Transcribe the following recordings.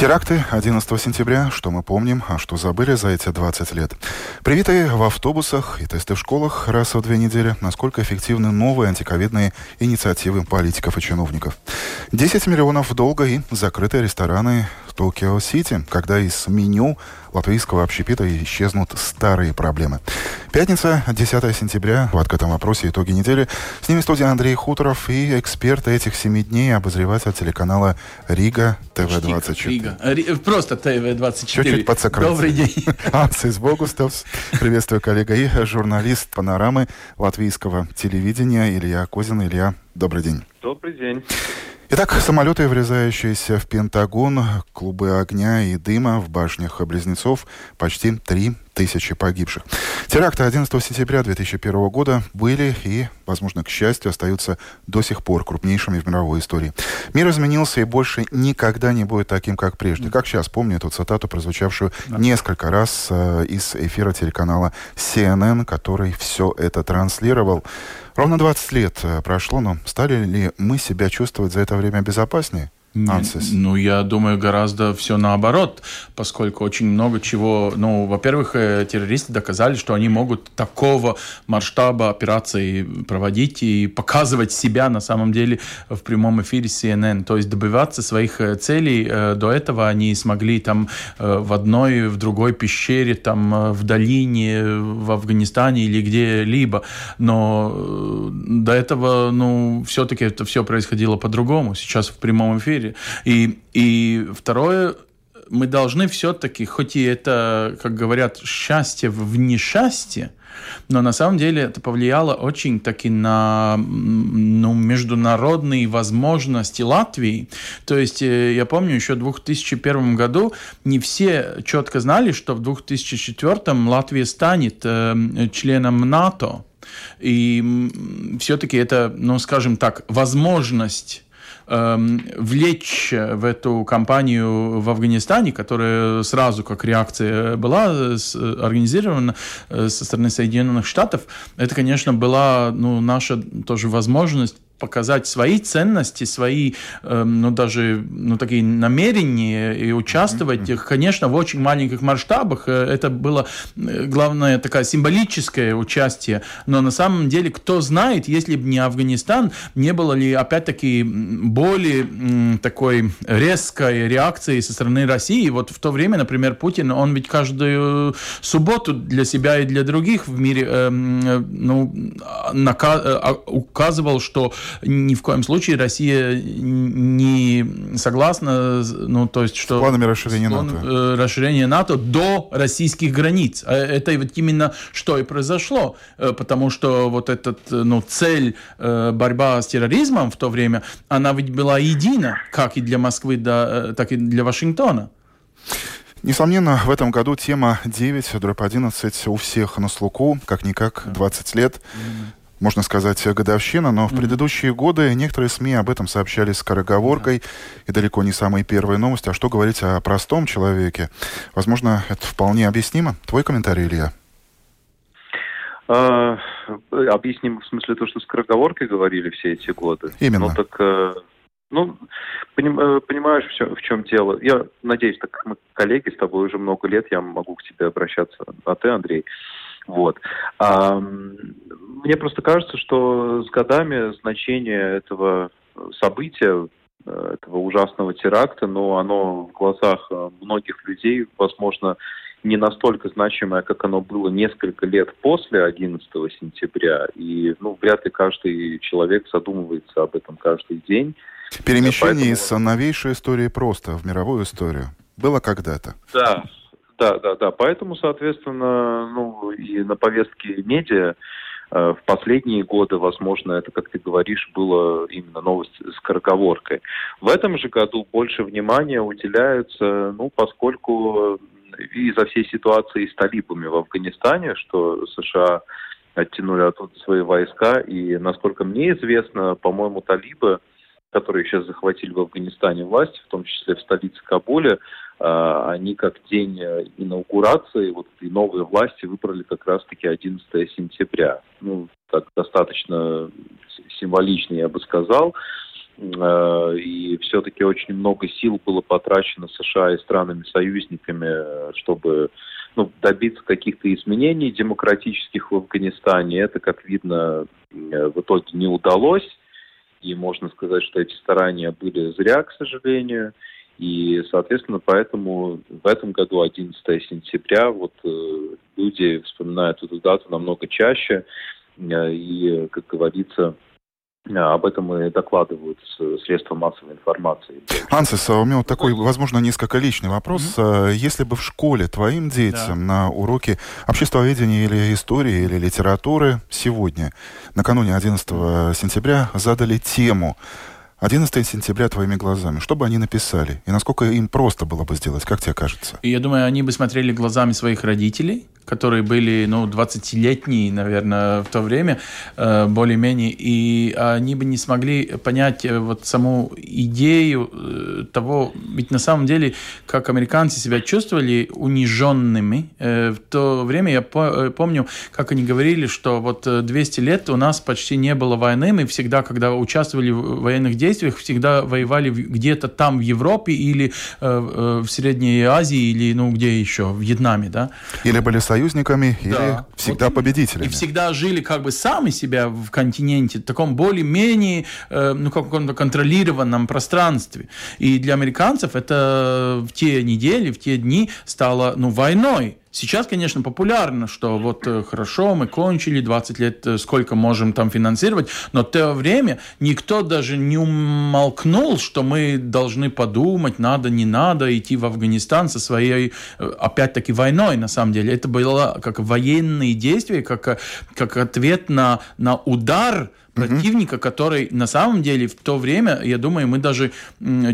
Теракты 11 сентября. Что мы помним, а что забыли за эти 20 лет. Привиты в автобусах и тесты в школах раз в две недели. Насколько эффективны новые антиковидные инициативы политиков и чиновников. 10 миллионов долга и закрытые рестораны Токио-Сити, когда из меню латвийского общепита исчезнут старые проблемы. Пятница, 10 сентября. В открытом вопросе итоги недели. С ними студия Андрей Хуторов и эксперты этих семи дней, обозреватель телеканала Рига ТВ-24. Рига. Ри- Просто ТВ-24. Чуть-чуть подсократил. Добрый день. Ансис Богустовс. Приветствую, коллега. И журналист панорамы латвийского телевидения Илья Козин. Илья, добрый день. Добрый день. Итак, самолеты, врезающиеся в Пентагон, клубы огня и дыма в башнях Близнецов, почти три тысячи погибших. Теракты 11 сентября 2001 года были и, возможно, к счастью, остаются до сих пор крупнейшими в мировой истории. Мир изменился и больше никогда не будет таким, как прежде. Как сейчас помню эту цитату, прозвучавшую несколько раз э, из эфира телеканала CNN, который все это транслировал. Ровно 20 лет э, прошло, но стали ли мы себя чувствовать за это время безопаснее? Ансис. Ну, я думаю, гораздо все наоборот, поскольку очень много чего... Ну, во-первых, э, террористы доказали, что они могут такого масштаба операций проводить и показывать себя на самом деле в прямом эфире CNN. То есть добиваться своих э, целей. Э, до этого они смогли там в одной, в другой пещере, там в долине, в Афганистане или где-либо. Но до этого, ну, все-таки это все происходило по-другому. Сейчас в прямом эфире мире. И, и второе, мы должны все-таки, хоть и это, как говорят, счастье в несчастье, но на самом деле это повлияло очень таки на ну, международные возможности Латвии. То есть э, я помню, еще в 2001 году не все четко знали, что в 2004 Латвия станет э, членом НАТО. И все-таки это, ну, скажем так, возможность влечь в эту кампанию в Афганистане, которая сразу как реакция была организирована э, со стороны Соединенных Штатов, это, конечно, была ну, наша тоже возможность показать свои ценности, свои, э, ну, даже, ну, такие намерения и участвовать, mm-hmm. конечно, в очень маленьких масштабах. Э, это было, э, главное, такое символическое участие. Но на самом деле, кто знает, если бы не Афганистан, не было ли, опять-таки, более такой резкой реакции со стороны России. Вот в то время, например, Путин, он ведь каждую субботу для себя и для других в мире э, ну, нака- э, указывал, что ни в коем случае Россия не согласна, ну, то есть, что... С планами расширения план, НАТО. Э, расширения НАТО до российских границ. А это вот именно что и произошло, э, потому что вот эта ну, цель э, борьба с терроризмом в то время, она ведь была едина, как и для Москвы, да, так и для Вашингтона. Несомненно, в этом году тема 9, дробь 11 у всех на слуху, как-никак 20 лет можно сказать, годовщина, но в предыдущие годы некоторые СМИ об этом сообщали скороговоркой, и далеко не самые первые новости. А что говорить о простом человеке? Возможно, это вполне объяснимо. Твой комментарий, Илья? А, объясним в смысле то, что скороговоркой говорили все эти годы. Именно. Ну так, э, ну, поним, э, понимаешь, в чем, в чем дело. Я надеюсь, так как мы коллеги с тобой уже много лет, я могу к тебе обращаться, а ты, Андрей. Вот. А, мне просто кажется, что с годами значение этого события, э, этого ужасного теракта, но оно в глазах э, многих людей, возможно, не настолько значимое, как оно было несколько лет после 11 сентября. И ну, вряд ли каждый человек задумывается об этом каждый день. Перемещение Поэтому... из новейшей истории просто в мировую историю было когда-то. Да, да, да, да. Поэтому, соответственно, ну и на повестке медиа э, в последние годы, возможно, это, как ты говоришь, было именно новость с скороговоркой. В этом же году больше внимания уделяется, ну, поскольку из-за всей ситуации с талибами в Афганистане, что США оттянули оттуда свои войска. И, насколько мне известно, по-моему, талибы, которые сейчас захватили в Афганистане власть, в том числе в столице Кабуле, они как день инаугурации вот этой новой власти выбрали как раз-таки 11 сентября. Ну, так достаточно символично, я бы сказал. А, и все-таки очень много сил было потрачено США и странами-союзниками, чтобы ну, добиться каких-то изменений демократических в Афганистане. Это, как видно, в итоге не удалось. И можно сказать, что эти старания были зря, к сожалению. И, соответственно, поэтому в этом году, 11 сентября, вот э, люди вспоминают эту дату намного чаще. Э, и, как говорится, а, об этом и докладывают средства массовой информации. Ансис, у меня вот такой, возможно, несколько личный вопрос. Mm-hmm. Если бы в школе твоим детям да. на уроке обществоведения или истории или литературы сегодня, накануне 11 сентября, задали тему 11 сентября твоими глазами, что бы они написали? И насколько им просто было бы сделать, как тебе кажется? Я думаю, они бы смотрели глазами своих родителей, которые были, ну, 20-летние, наверное, в то время, э, более-менее, и они бы не смогли понять э, вот саму идею э, того, ведь на самом деле, как американцы себя чувствовали униженными, в то время я помню, как они говорили, что вот 200 лет у нас почти не было войны, мы всегда, когда участвовали в военных действиях, всегда воевали где-то там в Европе или в Средней Азии, или, ну, где еще, в Вьетнаме, да? Или были союзники союзниками или да. всегда вот, победителями. И всегда жили как бы сами себя в континенте, в таком более-менее, э, ну, каком-то контролированном пространстве. И для американцев это в те недели, в те дни стало, ну, войной. Сейчас, конечно, популярно, что вот э, хорошо, мы кончили 20 лет, э, сколько можем там финансировать, но в то время никто даже не умолкнул, что мы должны подумать, надо, не надо идти в Афганистан со своей, э, опять-таки, войной, на самом деле. Это было как военные действия, как, как ответ на, на удар противника, mm-hmm. который на самом деле в то время, я думаю, мы даже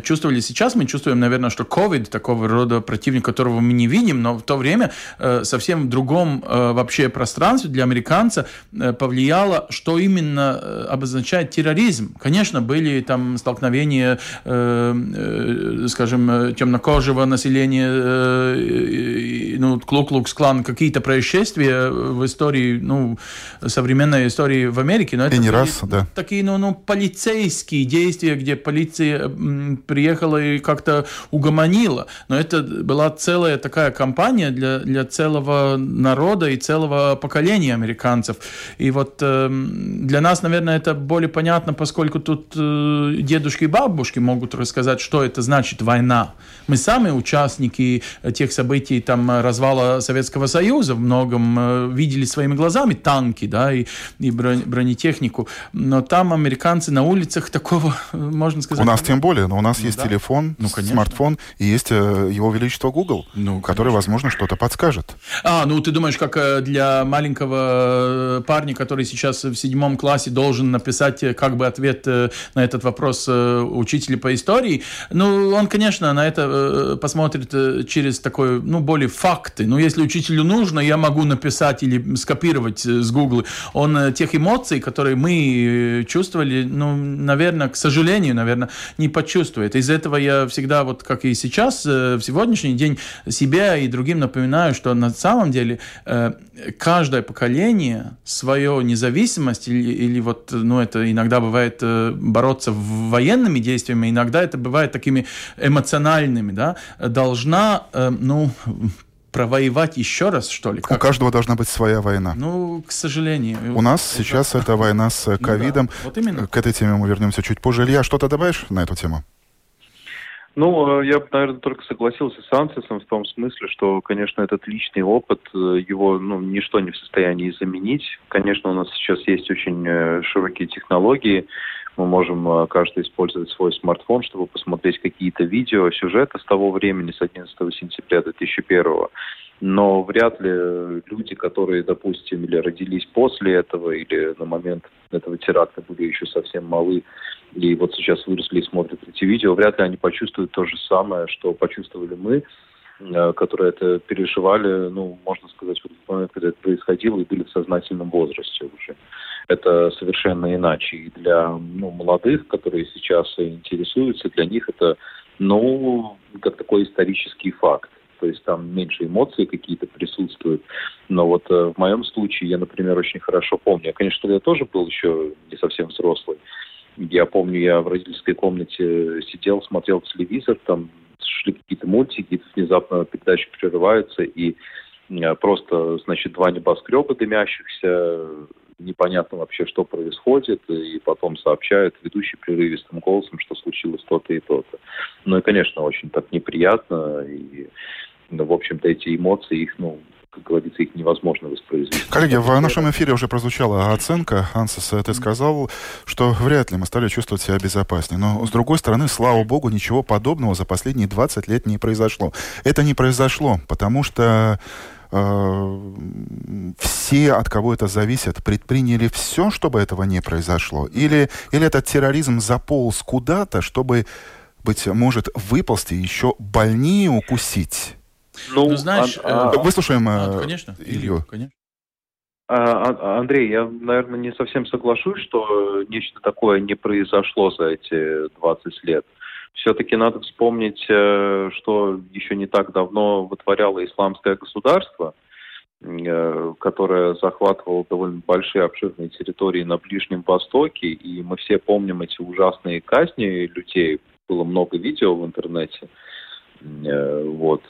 чувствовали сейчас, мы чувствуем, наверное, что COVID такого рода противник, которого мы не видим, но в то время э, совсем в другом э, вообще пространстве для американца э, повлияло, что именно э, обозначает терроризм. Конечно, были там столкновения, э, э, скажем, э, темнокожего населения, э, ну, Клуклукс-клан, какие-то происшествия в истории, ну, современной истории в Америке, но это... И не раз да. такие, ну, ну, полицейские действия, где полиция приехала и как-то угомонила. Но это была целая такая кампания для, для целого народа и целого поколения американцев. И вот э, для нас, наверное, это более понятно, поскольку тут э, дедушки и бабушки могут рассказать, что это значит война. Мы сами участники тех событий, там, развала Советского Союза в многом э, видели своими глазами танки, да, и, и бронетехнику но там американцы на улицах такого, можно сказать... У нас тем более, но у нас ну, есть да. телефон, ну, смартфон, и есть э, его величество Google, ну, который, возможно, что-то подскажет. А, ну ты думаешь, как э, для маленького э, парня, который сейчас в седьмом классе должен написать как бы ответ на этот вопрос учителя по истории, ну, он, конечно, на это посмотрит через такой, ну, более факты. Но если учителю нужно, я могу написать или скопировать с Google. Он тех эмоций, которые мы чувствовали, ну, наверное, к сожалению, наверное, не почувствует. Из этого я всегда, вот как и сейчас, э, в сегодняшний день себя и другим напоминаю, что на самом деле э, каждое поколение свою независимость или, или вот, ну, это иногда бывает э, бороться военными действиями, иногда это бывает такими эмоциональными, да, должна, ну, провоевать еще раз, что ли? Как? У каждого должна быть своя война. Ну, к сожалению. У нас это... сейчас это война с ковидом. Ну, да. вот именно. К этой теме мы вернемся чуть позже. Илья, что-то добавишь на эту тему? Ну, э, я бы, наверное, только согласился с Ансисом в том смысле, что, конечно, этот личный опыт, э, его ну, ничто не в состоянии заменить. Конечно, у нас сейчас есть очень э, широкие технологии, мы можем э, каждый использовать свой смартфон, чтобы посмотреть какие-то видео, сюжеты с того времени, с 11 сентября 2001 но вряд ли люди, которые, допустим, или родились после этого, или на момент этого теракта были еще совсем малы, и вот сейчас выросли и смотрят эти видео, вряд ли они почувствуют то же самое, что почувствовали мы, которые это переживали, ну, можно сказать, в тот момент, когда это происходило, и были в сознательном возрасте уже. Это совершенно иначе. И для ну, молодых, которые сейчас интересуются, для них это, ну, как такой исторический факт то есть там меньше эмоций какие-то присутствуют. Но вот э, в моем случае я, например, очень хорошо помню. Я, конечно, я тоже был еще не совсем взрослый. Я помню, я в родительской комнате сидел, смотрел телевизор, там шли какие-то мультики, внезапно передача прерывается, и э, просто, значит, два небоскреба дымящихся, непонятно вообще, что происходит, и потом сообщают ведущий прерывистым голосом, что случилось то-то и то-то. Ну и, конечно, очень так неприятно, и, ну, в общем-то, эти эмоции, их, ну, как говорится, их невозможно воспроизвести. Коллеги, в нашем эфире уже прозвучала оценка. Ансес, ты сказал, что вряд ли мы стали чувствовать себя безопаснее. Но, с другой стороны, слава богу, ничего подобного за последние 20 лет не произошло. Это не произошло, потому что э, все, от кого это зависит, предприняли все, чтобы этого не произошло? Или, или этот терроризм заполз куда-то, чтобы, быть может, выползти еще больнее укусить? Ну, ну знаешь... А, а, выслушаем а, конечно, Илью. Конечно. А, Андрей, я, наверное, не совсем соглашусь, что нечто такое не произошло за эти 20 лет все-таки надо вспомнить, э, что еще не так давно вытворяло исламское государство, э, которое захватывало довольно большие обширные территории на Ближнем Востоке, и мы все помним эти ужасные казни людей. Было много видео в интернете. Э, вот,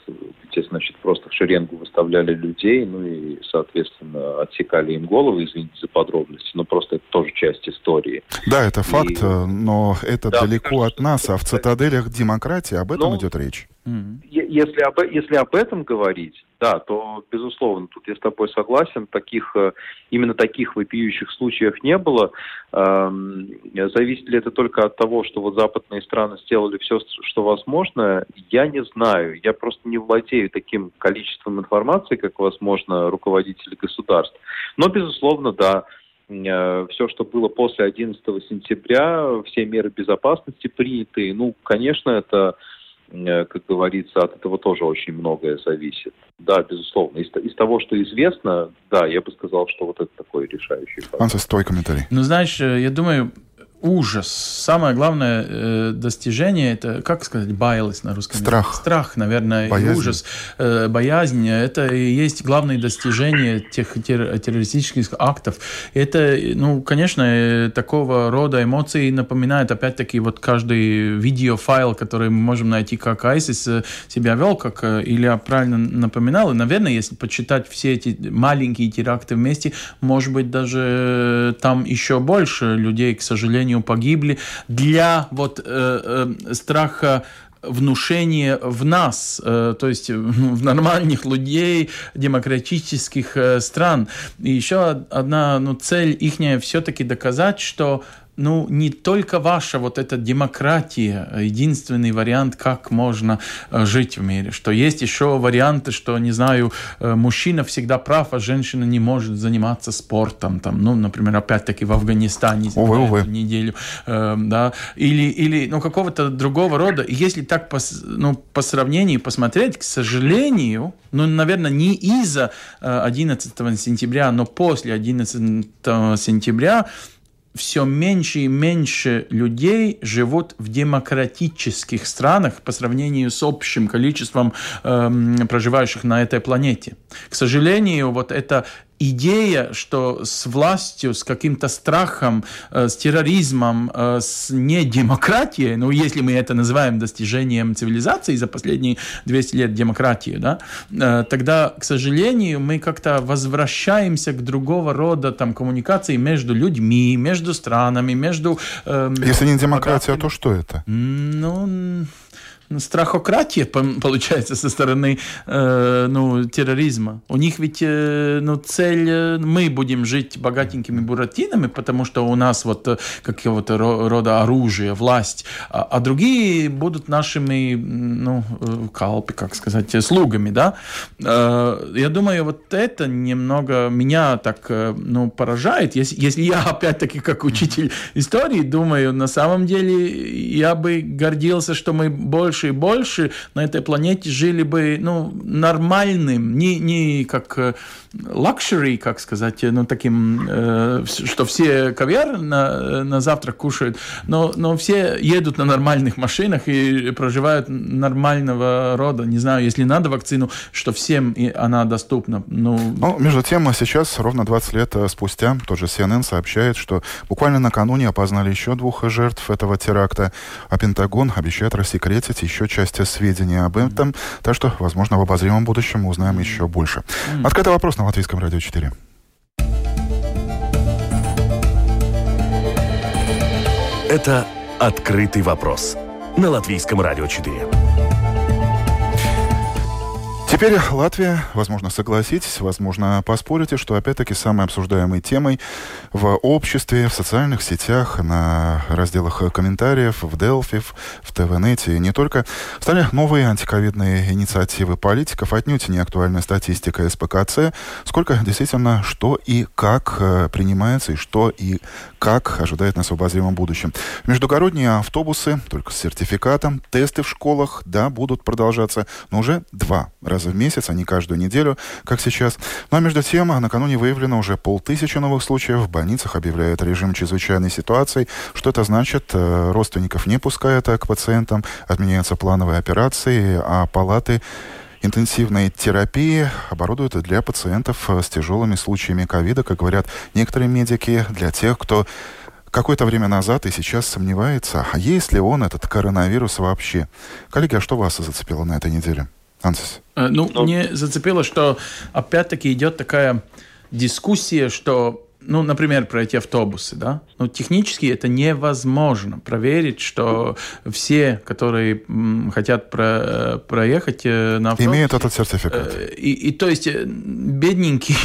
где, значит, просто в шеренгу выставляли людей, ну и, соответственно, отсекали им головы, извините за подробности, но просто это тоже часть истории. Да, это факт, и... но это да, далеко кажется, от нас, а в цитаделях демократии об этом ну, идет речь. Если об, если об этом говорить, да, то, безусловно, тут я с тобой согласен, таких, э, именно таких вопиющих случаев не было. Эм, зависит ли это только от того, что вот западные страны сделали все, что возможно, я не знаю. Я просто не владею таким количеством информации, как, возможно, руководители государств. Но, безусловно, да, э, все, что было после 11 сентября, все меры безопасности приняты. Ну, конечно, это как говорится, от этого тоже очень многое зависит. Да, безусловно. Из, из того, что известно, да, я бы сказал, что вот это такой решающий фактор. Ансес, твой комментарий. Ну, знаешь, э, я думаю, ужас. Самое главное э, достижение это, как сказать, байлость на русском Страх. Языке? Страх, наверное, боязнь. ужас. Э, боязнь. Это и есть главное достижение тех терр террористических актов. Это, ну, конечно, э, такого рода эмоции напоминают, опять-таки, вот каждый видеофайл, который мы можем найти, как ISIS э, себя вел, как э, Илья правильно напоминал. И, наверное, если почитать все эти маленькие теракты вместе, может быть, даже там еще больше людей, к сожалению, сожалению, погибли для вот э, э, страха внушение в нас, э, то есть в нормальных людей демократических стран. И еще одна ну, цель их все-таки доказать, что ну, не только ваша вот эта демократия, единственный вариант, как можно э, жить в мире. Что есть еще варианты, что, не знаю, э, мужчина всегда прав, а женщина не может заниматься спортом. Там, ну, например, опять-таки в Афганистане увы, увы. неделю. Э, да, или, или ну, какого-то другого рода. если так по, ну, по сравнению посмотреть, к сожалению, ну, наверное, не из-за 11 сентября, но после 11 сентября все меньше и меньше людей живут в демократических странах по сравнению с общим количеством э, проживающих на этой планете. К сожалению, вот это идея, что с властью, с каким-то страхом, э, с терроризмом, э, с недемократией, ну, если мы это называем достижением цивилизации за последние 200 лет демократии, да, э, тогда, к сожалению, мы как-то возвращаемся к другого рода там коммуникации между людьми, между странами, между... Э, если не демократия, то что это? Ну страхократия, получается, со стороны э, ну, терроризма. У них ведь э, ну, цель, э, мы будем жить богатенькими буратинами, потому что у нас вот э, какого-то рода оружие, власть, а, а другие будут нашими, ну, э, калпи, как сказать, слугами, да. Э, я думаю, вот это немного меня так, ну, поражает. Если, если я, опять-таки, как учитель истории, думаю, на самом деле я бы гордился, что мы больше больше и больше на этой планете жили бы ну, нормальным, не, не как luxury, как сказать, ну, таким, э, что все caviar на, на завтрак кушают, но, но все едут на нормальных машинах и проживают нормального рода. Не знаю, если надо вакцину, что всем и она доступна. Ну... ну, между тем, сейчас, ровно 20 лет э, спустя, тот же CNN сообщает, что буквально накануне опознали еще двух жертв этого теракта, а Пентагон обещает рассекретить еще часть сведений об этом, так что, возможно, в обозримом будущем мы узнаем еще больше. Открытый вопрос на Латвийском радио 4. Это «Открытый вопрос» на Латвийском радио 4. Теперь Латвия, возможно, согласитесь, возможно, поспорите, что опять-таки самой обсуждаемой темой в обществе, в социальных сетях, на разделах комментариев, в Делфи, в ТВНете. И не только, стали новые антиковидные инициативы политиков, отнюдь не актуальная статистика СПКЦ, сколько действительно что и как э, принимается, и что и как ожидает нас в обозримом будущем. Междугородние автобусы, только с сертификатом, тесты в школах, да, будут продолжаться, но уже два раза раза в месяц, а не каждую неделю, как сейчас. Ну а между тем, накануне выявлено уже полтысячи новых случаев. В больницах объявляют режим чрезвычайной ситуации. Что это значит? Э, родственников не пускают к пациентам, отменяются плановые операции, а палаты интенсивной терапии оборудуют для пациентов с тяжелыми случаями ковида, как говорят некоторые медики, для тех, кто какое-то время назад и сейчас сомневается, а есть ли он, этот коронавирус вообще. Коллеги, а что вас зацепило на этой неделе? Ансис. Э, ну, Но... мне зацепило, что опять-таки идет такая дискуссия, что ну, например, про эти автобусы, да, ну, технически это невозможно проверить, что все, которые хотят про, проехать э, на автобусе... Имеют этот сертификат. Э, и, и то есть э, бедненький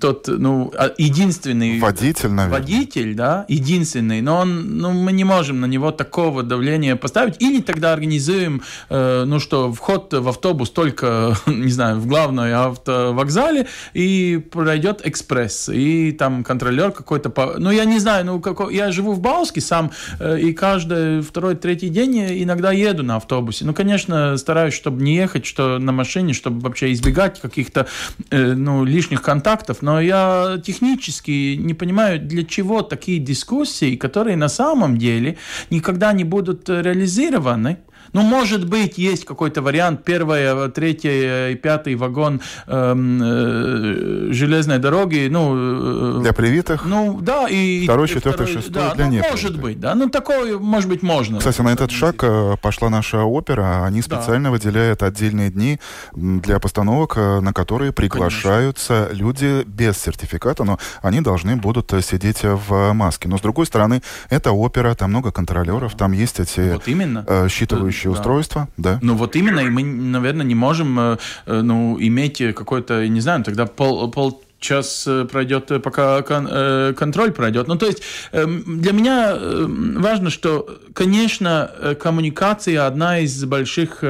тот, ну, а, единственный... Водитель, наверное. Водитель, да, единственный, но он, ну, мы не можем на него такого давления поставить, или тогда организуем, ну, что вход в автобус только, не знаю, в главной автовокзале, и пройдет экспресс, и там контролер какой-то, ну я не знаю, ну какой, я живу в Бауске сам, э, и каждый второй, третий день иногда еду на автобусе. Ну, конечно, стараюсь, чтобы не ехать, что на машине, чтобы вообще избегать каких-то, э, ну, лишних контактов, но я технически не понимаю, для чего такие дискуссии, которые на самом деле никогда не будут реализованы, ну, может быть, есть какой-то вариант, первый, третий и пятый вагон эм, э, железной дороги, ну... Э, для привитых? Ну, да. И, второй, четвертый, второй, шестой да, для ну, непривитых. может быть, да. Ну, такое, может быть, можно. Кстати, на этот шаг э, пошла наша опера. Они специально да. выделяют отдельные дни для постановок, э, на которые приглашаются Конечно. люди без сертификата, но они должны будут сидеть в маске. Но, с другой стороны, это опера, там много контролеров, там есть эти вот именно. считывающие рабочее да. устройство, да? Ну вот именно, и мы, наверное, не можем э, э, ну, иметь какой-то, не знаю, тогда пол, пол час э, пройдет, э, пока э, контроль пройдет. Ну, то есть эм, для меня важно, что, конечно, коммуникация одна из больших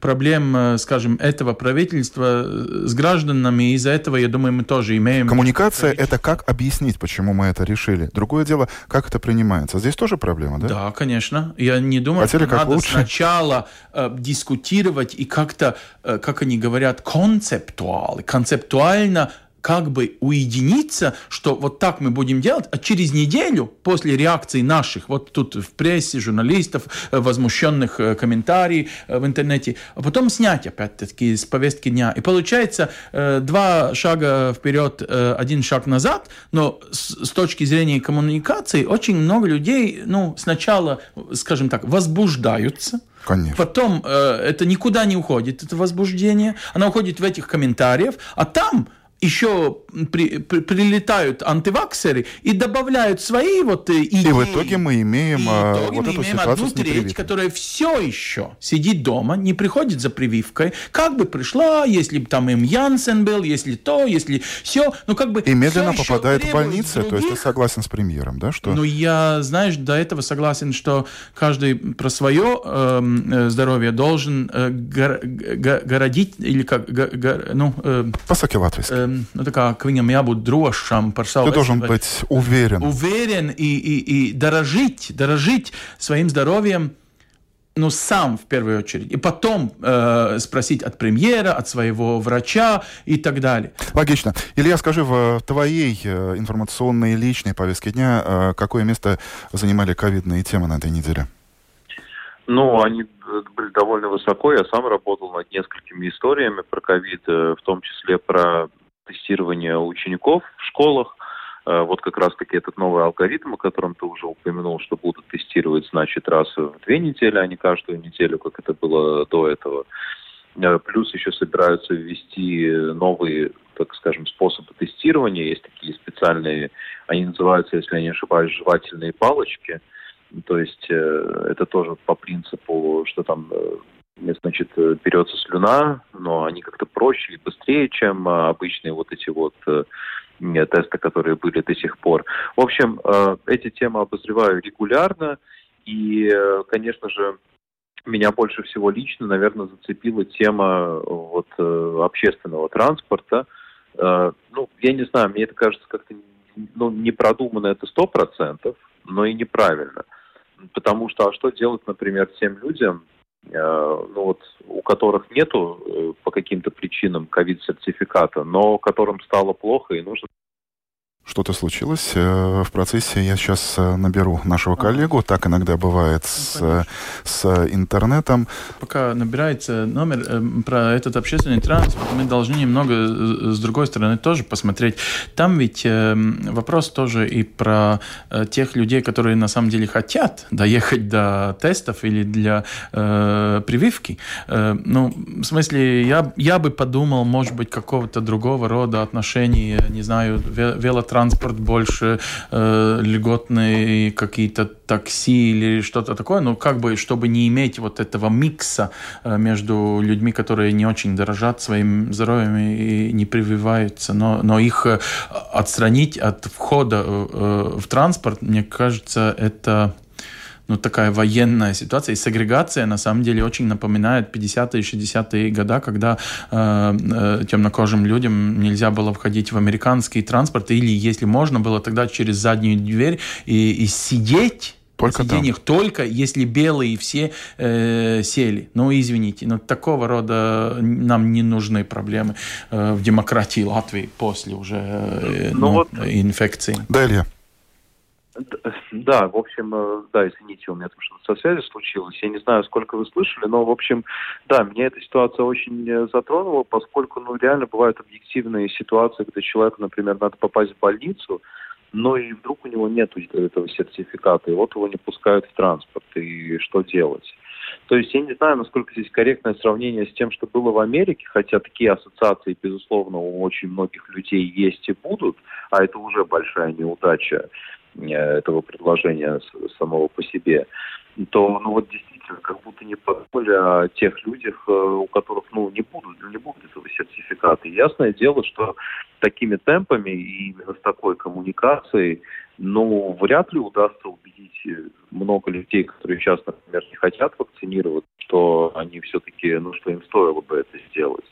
проблем, скажем, этого правительства с гражданами. Из-за этого, я думаю, мы тоже имеем... Коммуникация — это как объяснить, почему мы это решили. Другое дело, как это принимается. Здесь тоже проблема, да? Да, конечно. Я не думаю, Хотели что как надо лучше? сначала э, дискутировать и как-то, э, как они говорят, концептуально, концептуально как бы уединиться, что вот так мы будем делать, а через неделю после реакции наших, вот тут в прессе, журналистов, э, возмущенных э, комментариев э, в интернете, а потом снять опять-таки с повестки дня. И получается два шага вперед, один шаг назад, но с, точки зрения коммуникации очень много людей, ну, сначала, скажем так, возбуждаются, Конечно. Потом э, это никуда не уходит, это возбуждение. Оно уходит в этих комментариях, а там еще при, при, прилетают антиваксеры и добавляют свои вот идеи. Э, и в итоге мы имеем и а, вот мы эту имеем одну треть, которая все еще сидит дома, не приходит за прививкой, как бы пришла, если бы там им Янсен был, если то, если все, ну как бы... И медленно попадает в больницы, других. то есть ты согласен с премьером, да? Что... Ну я, знаешь, до этого согласен, что каждый про свое эм, э, здоровье должен э, гор, го, городить, или как, го, го, ну... Э, Pasaki латвийски. Э, nu, kā, ka viņam jābūt drošam par savu Ты должен быть уверен. Уверен и, и, и дорожить, дорожить своим здоровьем ну, сам в первую очередь, и потом э, спросить от премьера, от своего врача и так далее. Логично. Илья, скажи, в твоей э, информационной личной повестке дня э, какое место занимали ковидные темы на этой неделе? Ну, они были довольно высоко. Я сам работал над несколькими историями про ковид, э, в том числе про тестирование учеников в школах. Э, вот как раз-таки этот новый алгоритм, о котором ты уже упомянул, что будут тестировать, значит, раз в две недели, а не каждую неделю, как это было до этого. Э, плюс еще собираются ввести новые, так скажем, способы тестирования. Есть такие специальные, они называются, если я не ошибаюсь, жевательные палочки. То есть э, это тоже по принципу, что там значит, берется слюна, но они как-то проще и быстрее, чем обычные вот эти вот тесты, которые были до сих пор. В общем, э, эти темы обозреваю регулярно, и, э, конечно же, меня больше всего лично, наверное, зацепила тема вот э, общественного транспорта. Ну, я не знаю, мне это кажется как-то ну, не продумано это сто процентов, но и неправильно. Потому что, а что делать, например, тем людям, ну вот, у которых нету по каким-то причинам ковид-сертификата, но которым стало плохо и нужно что-то случилось э, в процессе. Я сейчас э, наберу нашего коллегу. Так иногда бывает с, ну, с интернетом. Пока набирается номер э, про этот общественный транспорт, мы должны немного с другой стороны тоже посмотреть. Там ведь вопрос тоже и про тех людей, которые на самом деле хотят доехать до тестов или для э, прививки. Э, ну, в смысле, я, я бы подумал, может быть, какого-то другого рода отношений, не знаю, велотранспорта транспорт больше, э, льготные какие-то такси или что-то такое, но как бы, чтобы не иметь вот этого микса э, между людьми, которые не очень дорожат своим здоровьем и не прививаются, но, но их э, отстранить от входа э, в транспорт, мне кажется, это ну, такая военная ситуация. И сегрегация, на самом деле, очень напоминает 50-е и 60-е годы, когда э, э, темнокожим людям нельзя было входить в американский транспорт, или, если можно было, тогда через заднюю дверь и, и сидеть только на сиденьях там. только если белые все э, сели. Ну, извините, но такого рода нам не нужны проблемы э, в демократии Латвии после уже э, ну, ну, вот, инфекции. Далее. Да, в общем, э, да, извините, у меня там что-то со связью случилось. Я не знаю, сколько вы слышали, но, в общем, да, меня эта ситуация очень э, затронула, поскольку, ну, реально бывают объективные ситуации, когда человеку, например, надо попасть в больницу, но и вдруг у него нет этого сертификата, и вот его не пускают в транспорт, и что делать? То есть я не знаю, насколько здесь корректное сравнение с тем, что было в Америке, хотя такие ассоциации, безусловно, у очень многих людей есть и будут, а это уже большая неудача. Э, этого предложения самого по себе, то ну вот действительно как будто не подумали о тех людях, э, у которых ну не будут, не будут этого сертификата. И ясное дело, что такими темпами и именно с такой коммуникацией, ну вряд ли удастся убедить много людей, которые сейчас, например, не хотят вакцинироваться, что они все-таки, ну что им стоило бы это сделать.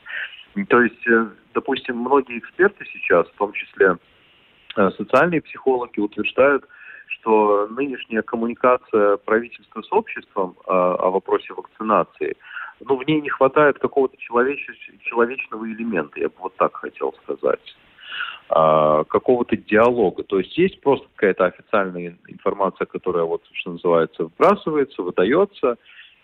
То есть, э, допустим, многие эксперты сейчас, в том числе Э, социальные психологи утверждают, что нынешняя коммуникация правительства с обществом э, о вопросе вакцинации, ну, в ней не хватает какого-то человеч... человечного элемента, я бы вот так хотел сказать а, какого-то диалога. То есть есть просто какая-то официальная информация, которая вот, что называется, вбрасывается, выдается,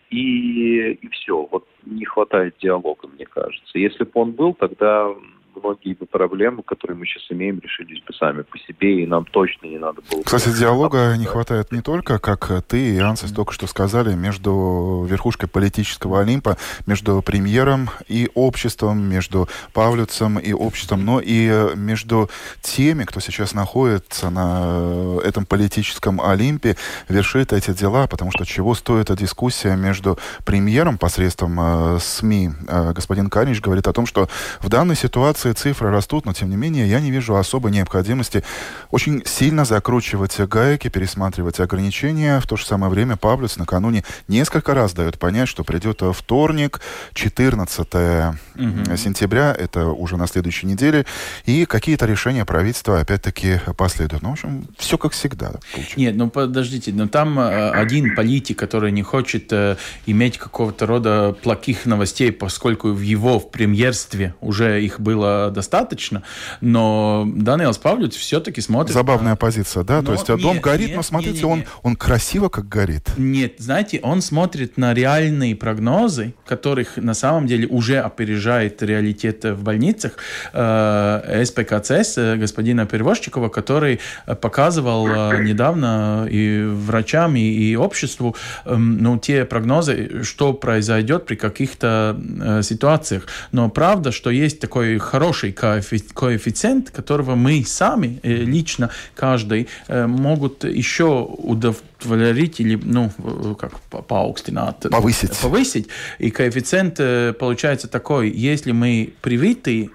и, и все. Вот не хватает диалога, мне кажется. Если бы он был, тогда многие бы проблемы, которые мы сейчас имеем, решились бы сами по себе, и нам точно не надо было... Кстати, диалога не хватает не только, как ты и Ансис только что сказали, между верхушкой политического Олимпа, между премьером и обществом, между Павлюцем и обществом, но и между теми, кто сейчас находится на этом политическом Олимпе, вершит эти дела, потому что чего стоит эта дискуссия между премьером посредством э, СМИ, э, господин Канич говорит о том, что в данной ситуации продукции цифры растут, но тем не менее я не вижу особой необходимости очень сильно закручивать гайки, пересматривать ограничения. В то же самое время Павлюс накануне несколько раз дает понять, что придет вторник, 14 угу. сентября, это уже на следующей неделе, и какие-то решения правительства опять-таки последуют. Ну, в общем, все как всегда. Получается. Нет, ну подождите, но там э, один политик, который не хочет э, иметь какого-то рода плохих новостей, поскольку в его в премьерстве уже их было достаточно, но Даниэлс Павлюц все-таки смотрит... Забавная на... позиция, да? Но... То есть а дом нет, горит, нет, но смотрите, нет, нет, нет. Он, он красиво как горит. Нет, знаете, он смотрит на реальные прогнозы, которых на самом деле уже опережает реалитет в больницах. Э, СПКЦС господина Перевозчикова, который показывал недавно и врачам, и, и обществу эм, ну, те прогнозы, что произойдет при каких-то э, ситуациях. Но правда, что есть такой хороший коэффициент, которого мы сами, э, лично каждый, э, могут еще удовлетворить или, ну, как поаукстинать. Повысить. Повысить. И коэффициент получается такой, если мы привитые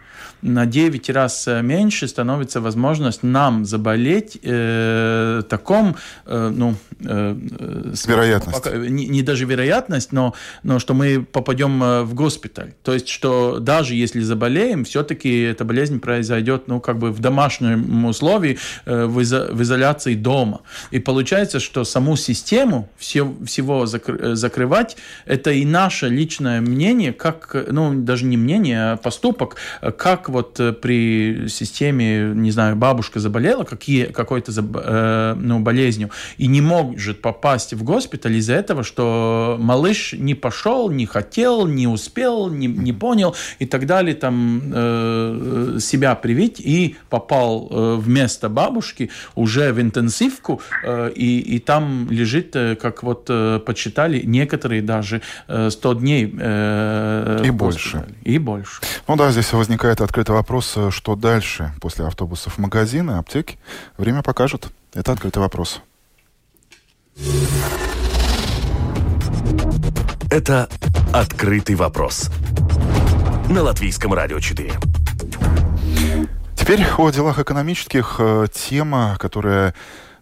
на 9 раз э, меньше становится возможность нам заболеть э, таком, э, ну, э, вероятность. Не, не даже вероятность, но, но что мы попадем э, в госпиталь. То есть, что даже если заболеем, все-таки эта болезнь произойдет, ну, как бы в домашнем условии, э, в, изо, в изоляции дома. И получается, что саму систему все, всего закр, закрывать, это и наше личное мнение, как, ну, даже не мнение, а поступок, как вот э, при системе, не знаю, бабушка заболела какие, какой-то э, ну, болезнью и не может попасть в госпиталь из-за этого, что малыш не пошел, не хотел, не успел, не, не понял и так далее, там э, себя привить и попал э, вместо бабушки уже в интенсивку э, и, и там лежит, э, как вот э, почитали, некоторые даже э, 100 дней. Э, и больше. И больше. Ну да, здесь возникает открытый открытый вопрос, э, что дальше после автобусов, магазины, аптеки. Время покажет. Это открытый вопрос. Это «Открытый вопрос» на Латвийском радио 4. Теперь о делах экономических. Э, тема, которая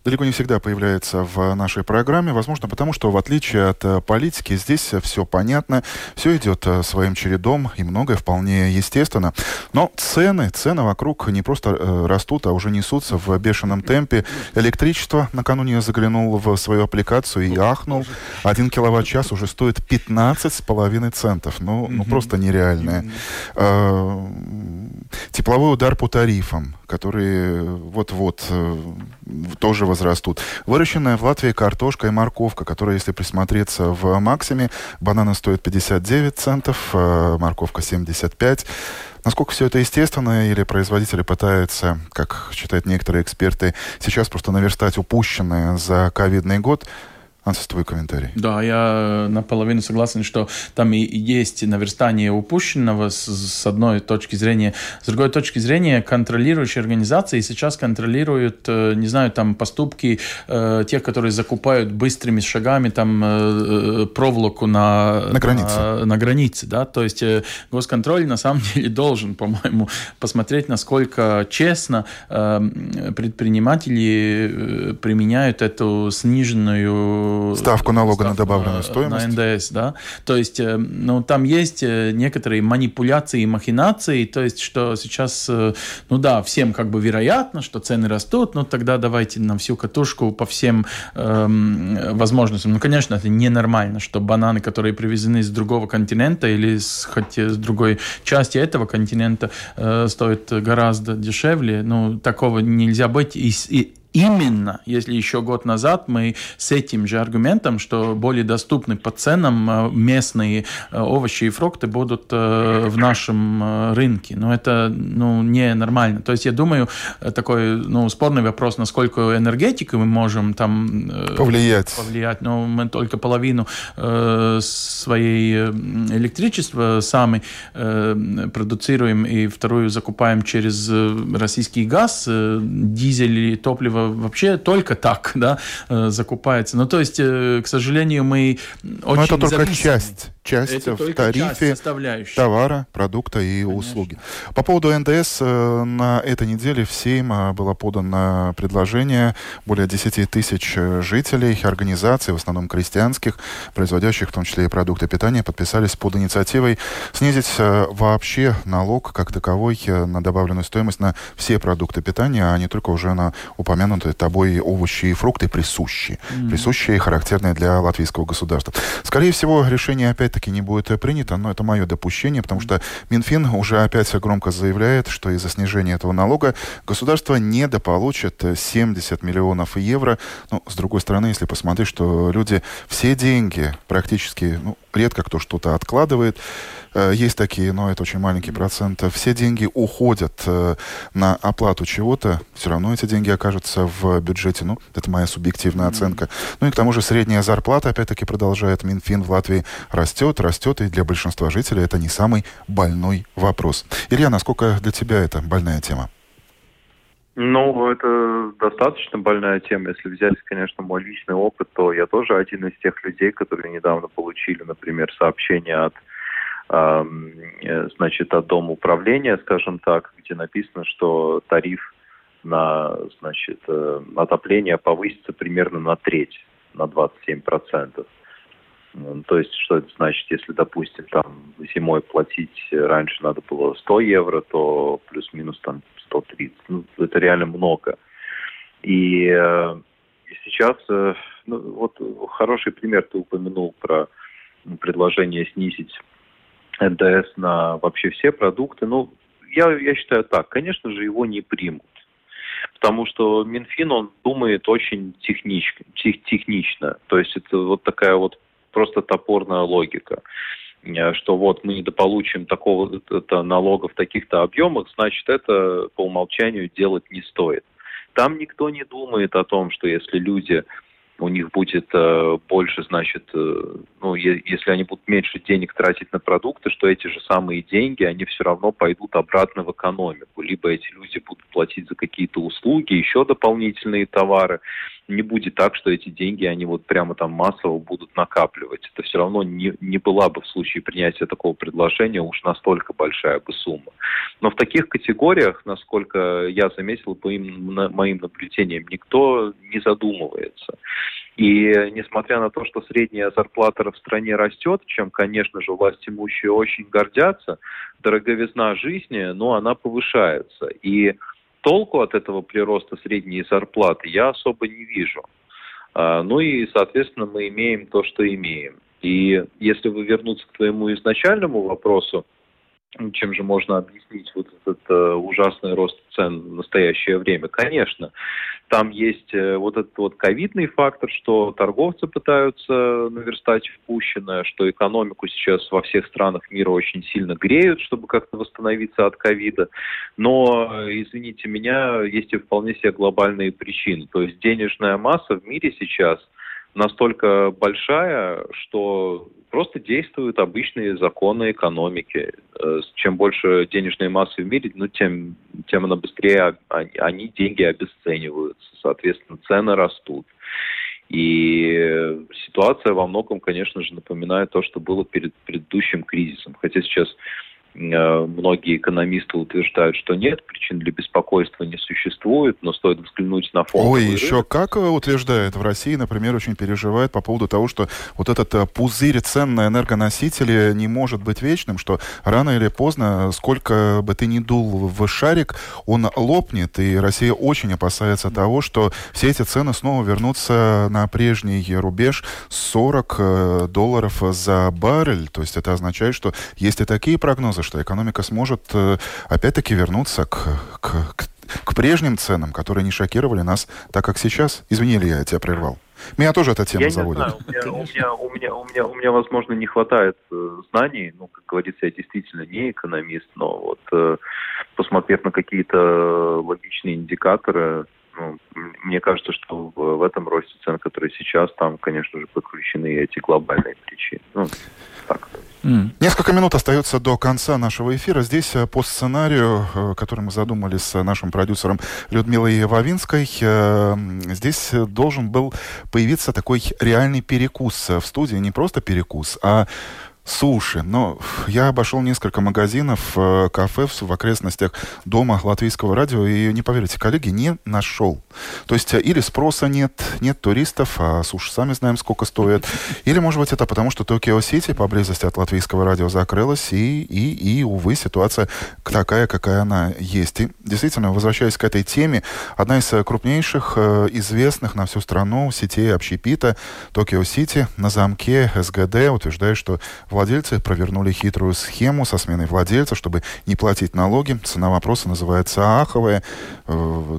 далеко не всегда появляется в нашей программе. Возможно, потому что, в отличие от э, политики, здесь все понятно, все идет э, своим чередом, и многое вполне естественно. Но цены, цены вокруг не просто э, растут, а уже несутся в бешеном темпе. Электричество накануне я заглянул в свою аппликацию и ахнул. Один киловатт-час уже стоит 15,5 центов. Ну, ну просто нереальное. Тепловой удар по тарифам, которые вот-вот тоже возрастут. Выращенная в Латвии картошка и морковка, которая, если присмотреться в Максиме, бананы стоят 59 центов, э, морковка 75. Насколько все это естественно, или производители пытаются, как считают некоторые эксперты, сейчас просто наверстать упущенное за ковидный год – Ансис, твой комментарий. Да, я наполовину согласен, что там и есть наверстание упущенного с, с одной точки зрения. С другой точки зрения, контролирующие организации сейчас контролируют, э, не знаю, там поступки э, тех, которые закупают быстрыми шагами там э, проволоку на, на границе. На, на границе, да, то есть э, госконтроль на самом деле должен, по-моему, посмотреть, насколько честно э, предприниматели применяют эту сниженную ставку налога на добавленную стоимость. На НДС, да. То есть, э, ну, там есть э, некоторые манипуляции и махинации, то есть, что сейчас, э, ну да, всем как бы вероятно, что цены растут, но тогда давайте на всю катушку по всем эм, возможностям. Ну, конечно, это ненормально, что бананы, которые привезены с другого континента или с, хоть с другой части этого континента, э, стоят гораздо дешевле. Ну, такого нельзя быть. И, и именно, если еще год назад мы с этим же аргументом, что более доступны по ценам э, местные э, овощи и фрукты будут э, в нашем рынке. Но это ну, не нормально. То есть я думаю, такой ну, спорный вопрос, насколько энергетику мы можем там повлиять. повлиять. Но мы только половину своей электричества сами продуцируем и вторую закупаем через российский газ, дизель и топливо вообще только так, да, э, закупается. Ну, то есть, э, к сожалению, мы очень Но это только часть часть Это в тарифе часть, товара, продукта и Конечно. услуги. По поводу НДС, э, на этой неделе в Сейм э, было подано предложение более 10 тысяч э, жителей, организаций, в основном крестьянских, производящих в том числе и продукты питания, подписались под инициативой снизить вообще налог как таковой на добавленную стоимость на все продукты питания, а не только уже на упомянутые тобой овощи и фрукты, присущие, mm-hmm. присущие и характерные для латвийского государства. Скорее всего, решение опять-таки не будет принято, но это мое допущение, потому что Минфин уже опять громко заявляет, что из-за снижения этого налога государство недополучит 70 миллионов евро. Ну, с другой стороны, если посмотреть, что люди все деньги практически, ну, редко кто что-то откладывает. Э, есть такие, но это очень маленький процент. Все деньги уходят э, на оплату чего-то, все равно эти деньги окажутся в бюджете. Ну, это моя субъективная оценка. Ну и к тому же средняя зарплата, опять-таки, продолжает Минфин в Латвии, растет, растет, и для большинства жителей это не самый больной вопрос. Илья, насколько для тебя это больная тема? Ну, это достаточно больная тема. Если взять, конечно, мой личный опыт, то я тоже один из тех людей, которые недавно получили, например, сообщение от э, значит, от Дома управления, скажем так, где написано, что тариф на значит, э, отопление повысится примерно на треть, на 27%. То есть, что это значит, если, допустим, там зимой платить раньше надо было 100 евро, то плюс-минус там 130. Это реально много. И, э, сейчас, э, ну, вот хороший пример ты упомянул про предложение снизить НДС на вообще все продукты. Ну, я, я считаю так, конечно же, его не примут. Потому что Минфин, он думает очень технично, тех, технично. То есть это вот такая вот просто топорная логика. Э, что вот мы недополучим такого это налога в таких-то объемах, значит, это по умолчанию делать не стоит. Там никто не думает о том, что если люди у них будет э, больше, значит, э, ну, е- если они будут меньше денег тратить на продукты, что эти же самые деньги, они все равно пойдут обратно в экономику. Либо эти люди будут платить за какие-то услуги, еще дополнительные товары. Не будет так, что эти деньги, они вот прямо там массово будут накапливать. Это все равно не, не была бы в случае принятия такого предложения уж настолько большая бы сумма. Но в таких категориях, насколько я заметил по моим наблюдениям, никто не задумывается. И несмотря на то, что средняя зарплата в стране растет, чем, конечно же, власть имущие очень гордятся, дороговизна жизни, ну, она повышается. И толку от этого прироста средней зарплаты я особо не вижу. А, ну и, соответственно, мы имеем то, что имеем. И если вы вернуться к твоему изначальному вопросу, чем же можно объяснить вот этот э, ужасный рост цен в настоящее время? Конечно, там есть э, вот этот вот ковидный фактор, что торговцы пытаются наверстать впущенное, что экономику сейчас во всех странах мира очень сильно греют, чтобы как-то восстановиться от ковида. Но, э, извините меня, есть и вполне себе глобальные причины. То есть денежная масса в мире сейчас настолько большая, что просто действуют обычные законы экономики. Э, чем больше денежной массы в мире, ну, тем, тем она быстрее они, деньги обесцениваются. Соответственно, цены растут. И ситуация во многом, конечно же, напоминает то, что было перед предыдущим кризисом. Хотя сейчас многие экономисты утверждают, что нет, причин для беспокойства не существует, но стоит взглянуть на фонд. Ой, еще как утверждают, в России, например, очень переживают по поводу того, что вот этот э, пузырь цен на энергоносители не может быть вечным, что рано или поздно, сколько бы ты ни дул в шарик, он лопнет, и Россия очень опасается того, что все эти цены снова вернутся на прежний рубеж 40 э, долларов за баррель. То есть это означает, что есть и такие прогнозы, что экономика сможет э, опять-таки вернуться к, к, к, к прежним ценам, которые не шокировали нас так, как сейчас. Извини, ли я тебя прервал. Меня тоже эта тема я заводит. Не знаю, у, меня, у, меня, у, меня, у, меня, возможно, не хватает э, знаний. Ну, как говорится, я действительно не экономист, но вот э, посмотрев на какие-то логичные индикаторы, ну, мне кажется, что в, в этом росте цен, который сейчас, там, конечно же, подключены эти глобальные причины. Ну, так. Mm. Несколько минут остается до конца нашего эфира. Здесь э, по сценарию, э, который мы задумали с нашим продюсером Людмилой Вавинской, э, здесь должен был появиться такой реальный перекус в студии. Не просто перекус, а суши. Но я обошел несколько магазинов, э, кафе в окрестностях дома латвийского радио, и, не поверите, коллеги, не нашел. То есть э, или спроса нет, нет туристов, а суши сами знаем, сколько стоят. Или, может быть, это потому, что Токио Сити поблизости от латвийского радио закрылась, и, и, и, увы, ситуация такая, какая она есть. И действительно, возвращаясь к этой теме, одна из э, крупнейших, известных на всю страну сетей общепита Токио Сити на замке СГД утверждает, что Владельцы провернули хитрую схему со сменой владельца, чтобы не платить налоги. Цена вопроса называется аховая. Э,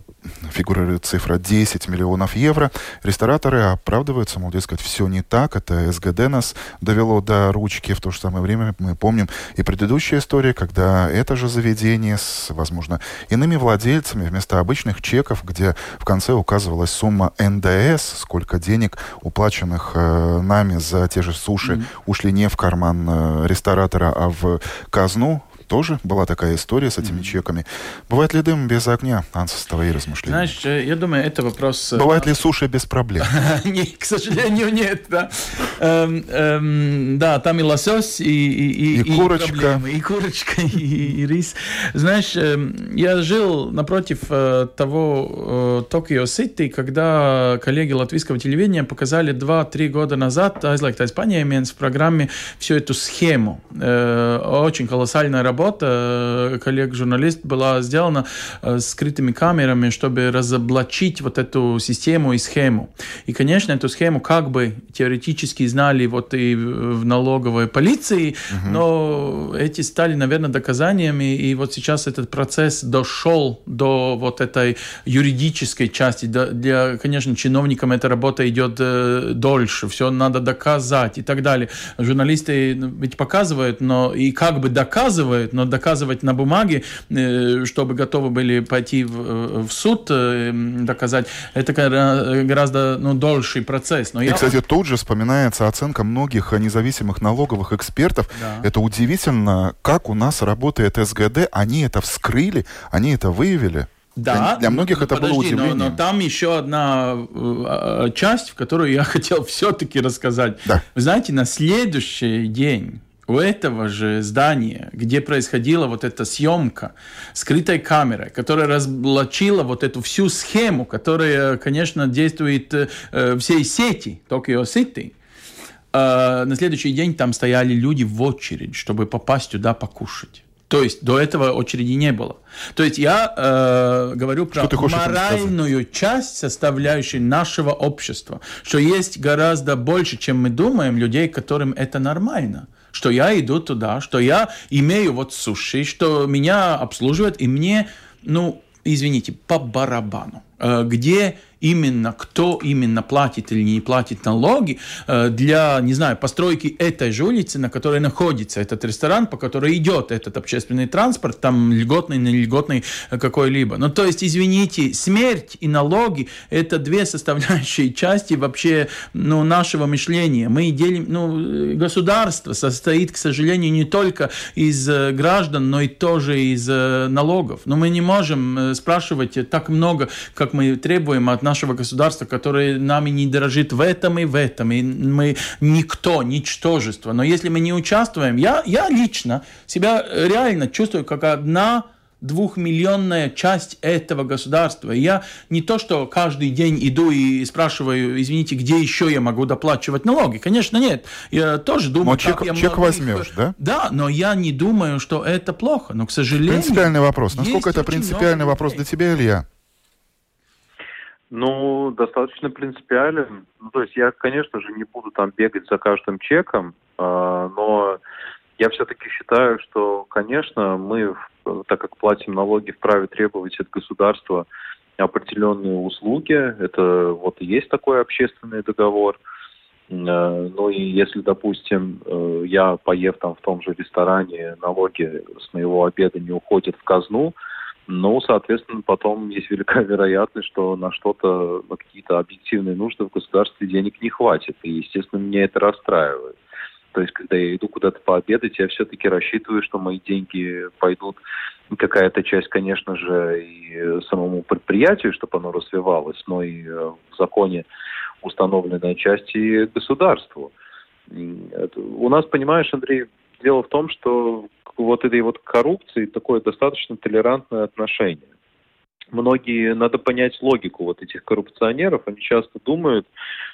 фигурирует цифра 10 миллионов евро. Рестораторы оправдываются, мол, дескать, все не так. Это СГД нас довело до ручки. В то же самое время мы помним и предыдущая история, когда это же заведение с, возможно, иными владельцами вместо обычных чеков, где в конце указывалась сумма НДС, сколько денег, уплаченных э, нами за те же суши, mm-hmm. ушли не в карман карман э, ресторатора, а в казну тоже была такая история с этими mm-hmm. чеками. Бывает ли дым без огня? Ансас, твои размышления. Знаешь, э, я думаю, это вопрос... Э, Бывает ли суши без проблем? К сожалению, нет. Да, эм, эм, да там и лосось, и курочка. И курочка, и рис. Знаешь, эм, я жил напротив э, того Токио Сити, когда коллеги латвийского телевидения показали 2-3 года назад Aizliegtais paņēmiens в программе всю эту схему. Очень колоссальная работа работа э, коллег-журналист была сделана э, скрытыми камерами, чтобы разоблачить вот эту систему и схему. И, конечно, эту схему как бы теоретически знали вот и в налоговой полиции, угу. но эти стали, наверное, доказаниями, и вот сейчас этот процесс дошел до вот этой юридической части. Для, конечно, чиновникам эта работа идет э, дольше, все надо доказать и так далее. Журналисты ну, ведь показывают, но и как бы доказывают, делают, но доказывать на бумаге, э, чтобы готовы были пойти в, в суд, э, доказать, это гораздо ну, дольший процесс. Но И, я... кстати, тут же вспоминается оценка многих независимых налоговых экспертов. Да. Это удивительно, как у нас работает СГД, они это вскрыли, они это выявили. Да. Для, для многих это Подожди, было удивлением. Но, но там еще одна э, часть, в которую я хотел все-таки рассказать. Да. Вы знаете, на следующий день у этого же здания, где происходила вот эта съемка скрытой камерой, которая разблочила вот эту всю схему, которая, конечно, действует э, всей сети Токио Сити, э, на следующий день там стояли люди в очередь, чтобы попасть туда покушать. То есть до этого очереди не было. То есть я э, говорю про моральную часть, составляющую нашего общества, что есть гораздо больше, чем мы думаем, людей, которым это нормально что я иду туда, что я имею вот суши, что меня обслуживают, и мне, ну, извините, по барабану. Э, где именно, кто именно платит или не платит налоги э, для, не знаю, постройки этой же улицы, на которой находится этот ресторан, по которой идет этот общественный транспорт, там льготный, не льготный э, какой-либо. Ну, то есть, извините, смерть и налоги – это две составляющие части вообще ну, нашего мышления. Мы делим, ну, государство состоит, к сожалению, не только из граждан, но и тоже из налогов. Но мы не можем спрашивать так много, как как мы требуем от нашего государства, которое нами не дорожит в этом и в этом, и мы никто, ничтожество. Но если мы не участвуем, я, я лично себя реально чувствую как одна двухмиллионная часть этого государства. И я не то, что каждый день иду и спрашиваю, извините, где еще я могу доплачивать налоги. Конечно, нет. Я тоже думаю, но чек, я чек могу... возьмешь, да? Да, но я не думаю, что это плохо. Но, к сожалению... Принципиальный вопрос. Насколько это принципиальный вопрос для тебя, Илья? Ну, достаточно принципиален. Ну, то есть я, конечно же, не буду там бегать за каждым чеком, э, но я все-таки считаю, что, конечно, мы, так как платим налоги, вправе требовать от государства определенные услуги. Это вот есть такой общественный договор. Э, ну и если, допустим, э, я, поев там в том же ресторане, налоги с моего обеда не уходят в казну, ну, соответственно, потом есть велика вероятность, что на что-то, на какие-то объективные нужды в государстве денег не хватит. И, естественно, меня это расстраивает. То есть, когда я иду куда-то пообедать, я все-таки рассчитываю, что мои деньги пойдут какая-то часть, конечно же, и самому предприятию, чтобы оно развивалось, но и э, в законе установленная часть и государству. У нас, понимаешь, Андрей, дело в том, что вот этой вот коррупции такое достаточно толерантное отношение. Многие, надо понять логику вот этих коррупционеров, они часто думают,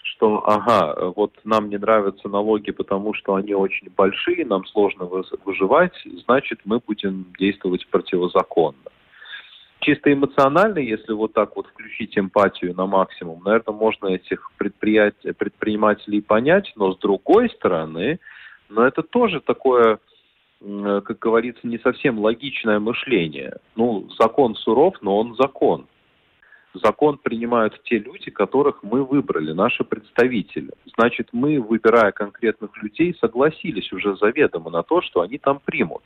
что, ага, вот нам не нравятся налоги, потому что они очень большие, нам сложно выживать, значит, мы будем действовать противозаконно чисто эмоционально, если вот так вот включить эмпатию на максимум, наверное, можно этих предприятий, предпринимателей понять, но с другой стороны, но это тоже такое, как говорится, не совсем логичное мышление. Ну, закон суров, но он закон. Закон принимают те люди, которых мы выбрали, наши представители. Значит, мы, выбирая конкретных людей, согласились уже заведомо на то, что они там примут.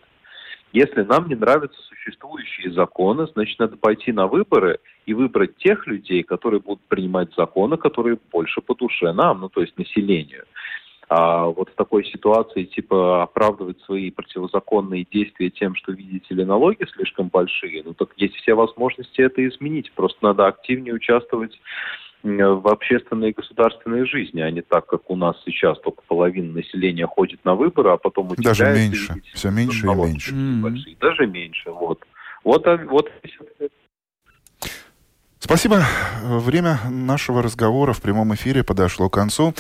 Если нам не нравятся существующие законы, значит, надо пойти на выборы и выбрать тех людей, которые будут принимать законы, которые больше по душе нам, ну, то есть населению. А вот в такой ситуации, типа, оправдывать свои противозаконные действия тем, что, видите ли, налоги слишком большие, ну, так есть все возможности это изменить. Просто надо активнее участвовать в общественной и государственной жизни, а не так, как у нас сейчас только половина населения ходит на выборы, а потом утекает. Даже меньше, все меньше и меньше. Большие. Даже меньше, вот. Вот, вот Спасибо. Время нашего разговора в прямом эфире подошло к концу.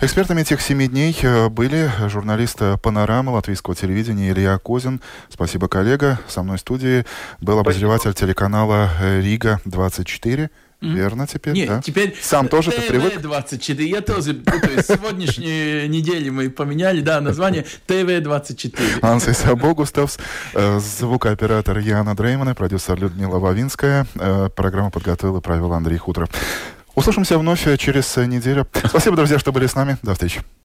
Экспертами этих семи дней э, были журналист «Панорама» латвийского телевидения Илья Козин. Спасибо, коллега. Со мной в студии был обозреватель телеканала «Рига-24» Mm. Верно теперь, Нет, да? теперь Сам тоже ты привык? 24 Я тоже путаюсь. Сегодняшней недели мы поменяли, да, название ТВ-24. Ансис Богуставс, звукооператор Яна Дреймана, продюсер Людмила Вавинская. Э, программу подготовил и провел Андрей Хуторов. Услышимся вновь через неделю. Спасибо, друзья, что были с нами. До встречи.